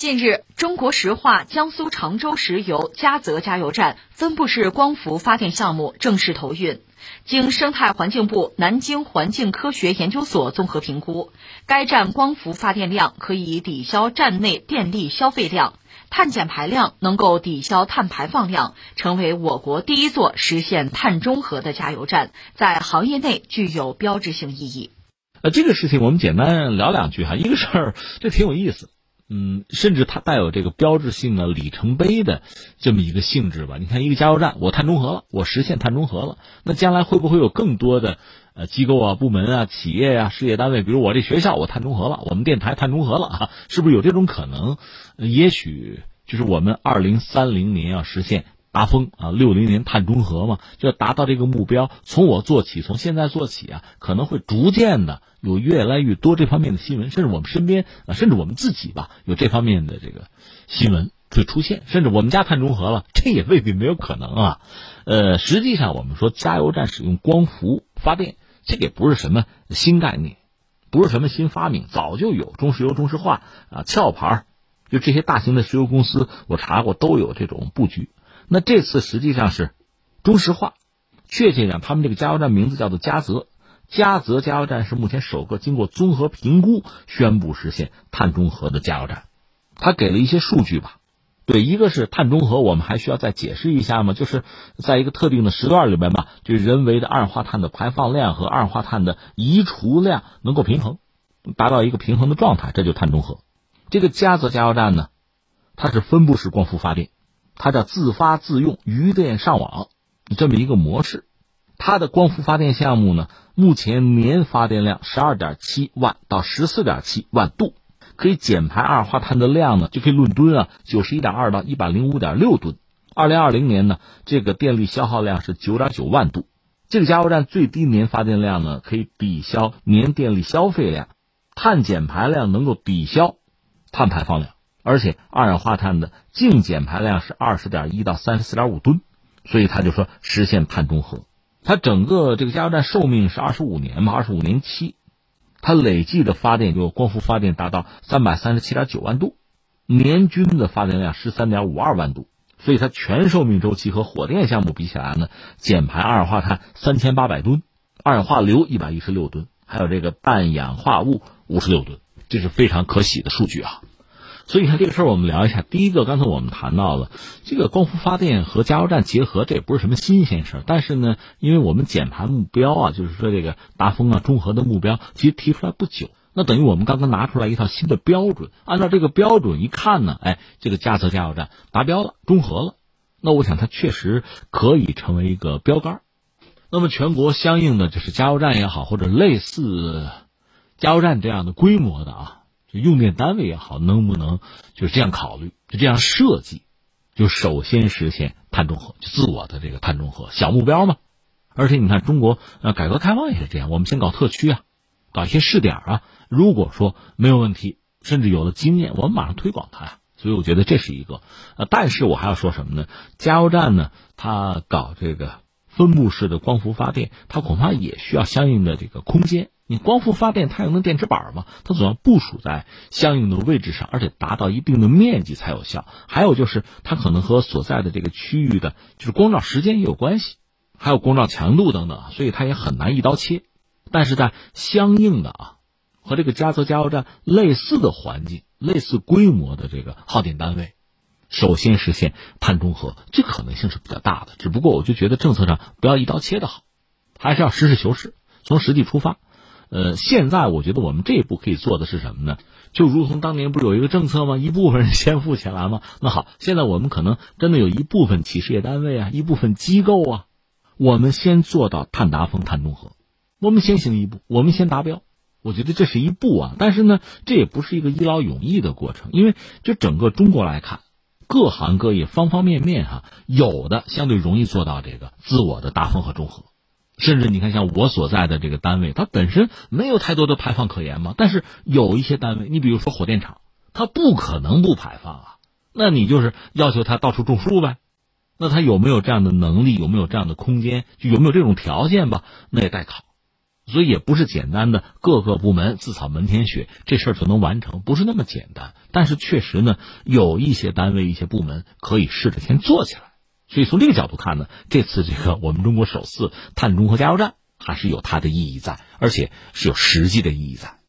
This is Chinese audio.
近日，中国石化江苏常州石油嘉泽加油站分布式光伏发电项目正式投运。经生态环境部南京环境科学研究所综合评估，该站光伏发电量可以抵消站内电力消费量，碳减排量能够抵消碳排放量，成为我国第一座实现碳中和的加油站，在行业内具有标志性意义。呃，这个事情我们简单聊两句哈。一个事儿，这挺有意思。嗯，甚至它带有这个标志性的里程碑的这么一个性质吧。你看，一个加油站，我碳中和了，我实现碳中和了，那将来会不会有更多的呃机构啊、部门啊、企业啊、事业单位，比如我这学校，我碳中和了，我们电台碳中和了啊？是不是有这种可能？也许就是我们二零三零年要实现。达峰啊，六零年碳中和嘛，就要达到这个目标。从我做起，从现在做起啊，可能会逐渐的有越来越多这方面的新闻，甚至我们身边啊，甚至我们自己吧，有这方面的这个新闻会出现。甚至我们家碳中和了，这也未必没有可能啊。呃，实际上我们说加油站使用光伏发电，这也不是什么新概念，不是什么新发明，早就有中石油、中石化啊、壳牌，就这些大型的石油公司，我查过都有这种布局。那这次实际上是中石化，确切讲，他们这个加油站名字叫做嘉泽，嘉泽加油站是目前首个经过综合评估宣布实现碳中和的加油站。他给了一些数据吧，对，一个是碳中和，我们还需要再解释一下吗？就是在一个特定的时段里边吧，就人为的二氧化碳的排放量和二氧化碳的移除量能够平衡，达到一个平衡的状态，这就碳中和。这个嘉泽加油站呢，它是分布式光伏发电。它叫自发自用余电上网，这么一个模式。它的光伏发电项目呢，目前年发电量十二点七万到十四点七万度，可以减排二氧化碳的量呢，就可以论吨啊，九十一点二到一百零五点六吨。二零二零年呢，这个电力消耗量是九点九万度。这个加油站最低年发电量呢，可以抵消年电力消费量，碳减排量能够抵消碳排放量。而且二氧化碳的净减排量是二十点一到三十四点五吨，所以他就说实现碳中和。它整个这个加油站寿命是二十五年嘛，二十五年期，它累计的发电就光伏发电达到三百三十七点九万度，年均的发电量十三点五二万度，所以它全寿命周期和火电项目比起来呢，减排二氧化碳三千八百吨，二氧化硫一百一十六吨，还有这个氮氧化物五十六吨，这是非常可喜的数据啊。所以，看这个事儿，我们聊一下。第一个，刚才我们谈到了这个光伏发电和加油站结合，这也不是什么新鲜事儿。但是呢，因为我们减排目标啊，就是说这个达峰啊、中和的目标，其实提出来不久，那等于我们刚刚拿出来一套新的标准。按照这个标准一看呢，哎，这个加泽加油站达标了，中和了。那我想它确实可以成为一个标杆。那么，全国相应的就是加油站也好，或者类似加油站这样的规模的啊。就用电单位也好，能不能就这样考虑，就这样设计，就首先实现碳中和，就自我的这个碳中和小目标嘛。而且你看，中国呃改革开放也是这样，我们先搞特区啊，搞一些试点啊。如果说没有问题，甚至有了经验，我们马上推广它呀。所以我觉得这是一个呃，但是我还要说什么呢？加油站呢，它搞这个分布式的光伏发电，它恐怕也需要相应的这个空间。你光伏发电，太阳能电池板嘛，它总要部署在相应的位置上，而且达到一定的面积才有效。还有就是，它可能和所在的这个区域的，就是光照时间也有关系，还有光照强度等等，所以它也很难一刀切。但是在相应的啊，和这个加泽加油站类似的环境、类似规模的这个耗电单位，首先实现碳中和，这可能性是比较大的。只不过我就觉得政策上不要一刀切的好，还是要实事求是，从实际出发。呃，现在我觉得我们这一步可以做的是什么呢？就如同当年不是有一个政策吗？一部分人先富起来吗？那好，现在我们可能真的有一部分企事业单位啊，一部分机构啊，我们先做到碳达峰、碳中和，我们先行一步，我们先达标。我觉得这是一步啊，但是呢，这也不是一个一劳永逸的过程，因为就整个中国来看，各行各业方方面面哈，有的相对容易做到这个自我的达峰和中和。甚至你看，像我所在的这个单位，它本身没有太多的排放可言嘛。但是有一些单位，你比如说火电厂，它不可能不排放啊。那你就是要求它到处种树呗。那它有没有这样的能力？有没有这样的空间？就有没有这种条件吧？那也待考。所以也不是简单的各个部门自扫门前雪这事儿就能完成，不是那么简单。但是确实呢，有一些单位、一些部门可以试着先做起来。所以从这个角度看呢，这次这个我们中国首次碳中和加油站还是有它的意义在，而且是有实际的意义在。